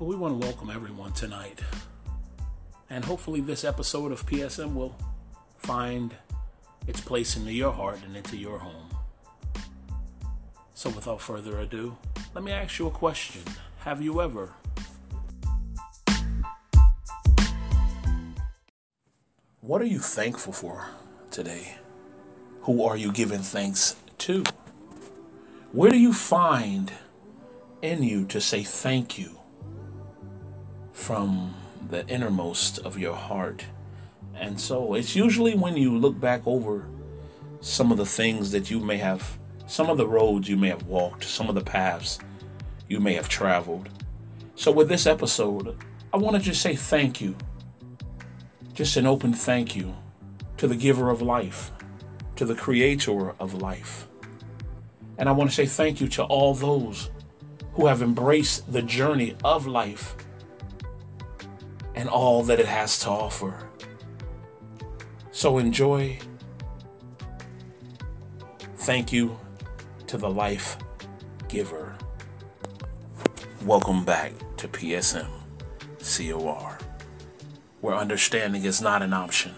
Well, we want to welcome everyone tonight. And hopefully, this episode of PSM will find its place into your heart and into your home. So, without further ado, let me ask you a question Have you ever What are you thankful for today? Who are you giving thanks to? Where do you find in you to say thank you from the innermost of your heart? And so it's usually when you look back over some of the things that you may have, some of the roads you may have walked, some of the paths you may have traveled. So with this episode, I want to just say thank you just an open thank you to the giver of life, to the creator of life. And I want to say thank you to all those who have embraced the journey of life and all that it has to offer. So enjoy. Thank you to the life giver. Welcome back to PSM COR where understanding is not an option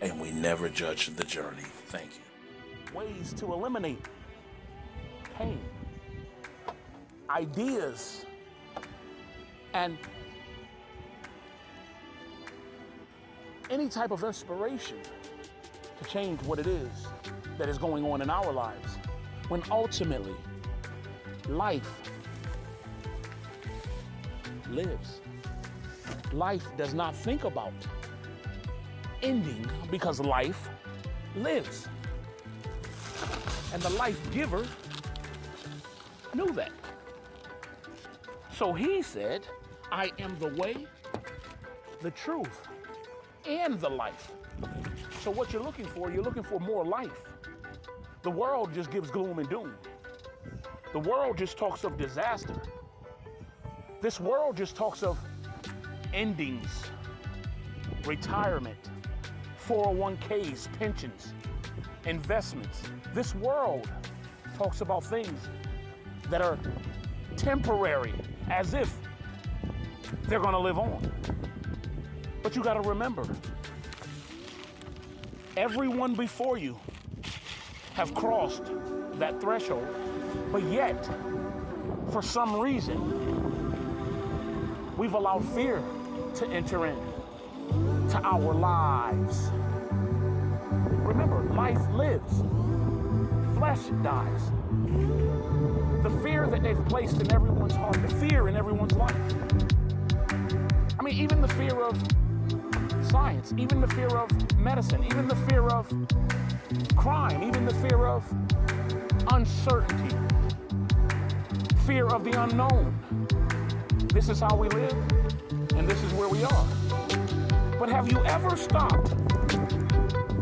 and we never judge the journey. Thank you. Ways to eliminate pain, ideas, and any type of inspiration to change what it is that is going on in our lives when ultimately life lives life does not think about ending because life lives. And the life giver knew that. So he said, I am the way, the truth, and the life. So what you're looking for, you're looking for more life. The world just gives gloom and doom. The world just talks of disaster. This world just talks of endings, retirement, 401ks, pensions, investments. This world talks about things that are temporary, as if they're going to live on. But you got to remember, everyone before you have crossed that threshold, but yet, for some reason, we've allowed fear to enter in to our lives. Remember, life lives, flesh dies. The fear that they've placed in everyone's heart, the fear in everyone's life. I mean, even the fear of science, even the fear of medicine, even the fear of crime, even the fear of uncertainty, fear of the unknown. This is how we live and this is where we are. But have you ever stopped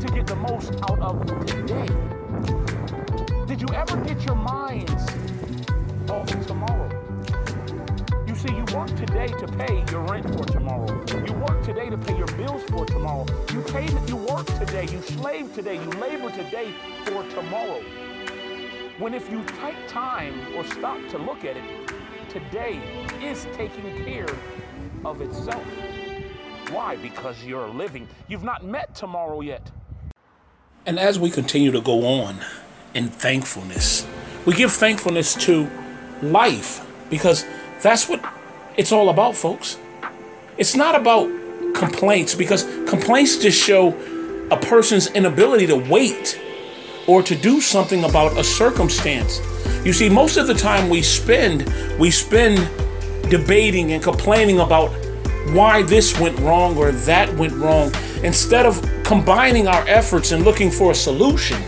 to get the most out of today? Did you ever get your minds off tomorrow? See, you work today to pay your rent for tomorrow. You work today to pay your bills for tomorrow. You pay, you work today, you slave today, you labor today for tomorrow. When if you take time or stop to look at it, today is taking care of itself. Why? Because you're living. You've not met tomorrow yet. And as we continue to go on in thankfulness, we give thankfulness to life because that's what it's all about, folks. It's not about complaints because complaints just show a person's inability to wait or to do something about a circumstance. You see, most of the time we spend, we spend debating and complaining about why this went wrong or that went wrong instead of combining our efforts and looking for a solution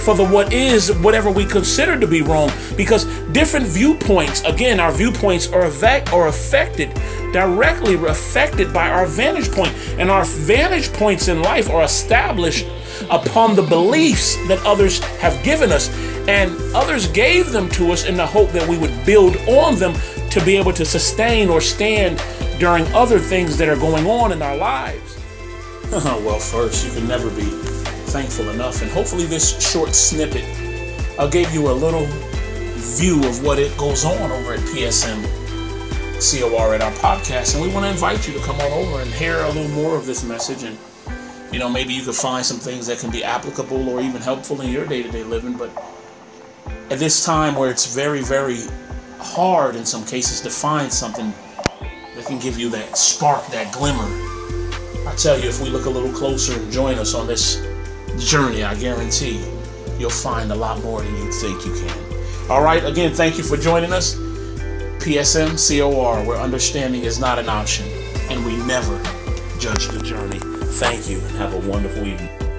for the what is whatever we consider to be wrong because different viewpoints again our viewpoints are, are affected directly affected by our vantage point and our vantage points in life are established upon the beliefs that others have given us and others gave them to us in the hope that we would build on them to be able to sustain or stand during other things that are going on in our lives. well, first, you can never be thankful enough. And hopefully, this short snippet uh, gave you a little view of what it goes on over at PSM COR at our podcast, and we want to invite you to come on over and hear a little more of this message. And, you know, maybe you could find some things that can be applicable or even helpful in your day to day living. But at this time where it's very, very hard in some cases to find something that can give you that spark, that glimmer, I tell you, if we look a little closer and join us on this journey, I guarantee you'll find a lot more than you think you can. All right, again, thank you for joining us. PSM COR, where understanding is not an option, and we never judge the journey. Thank you, and have a wonderful evening.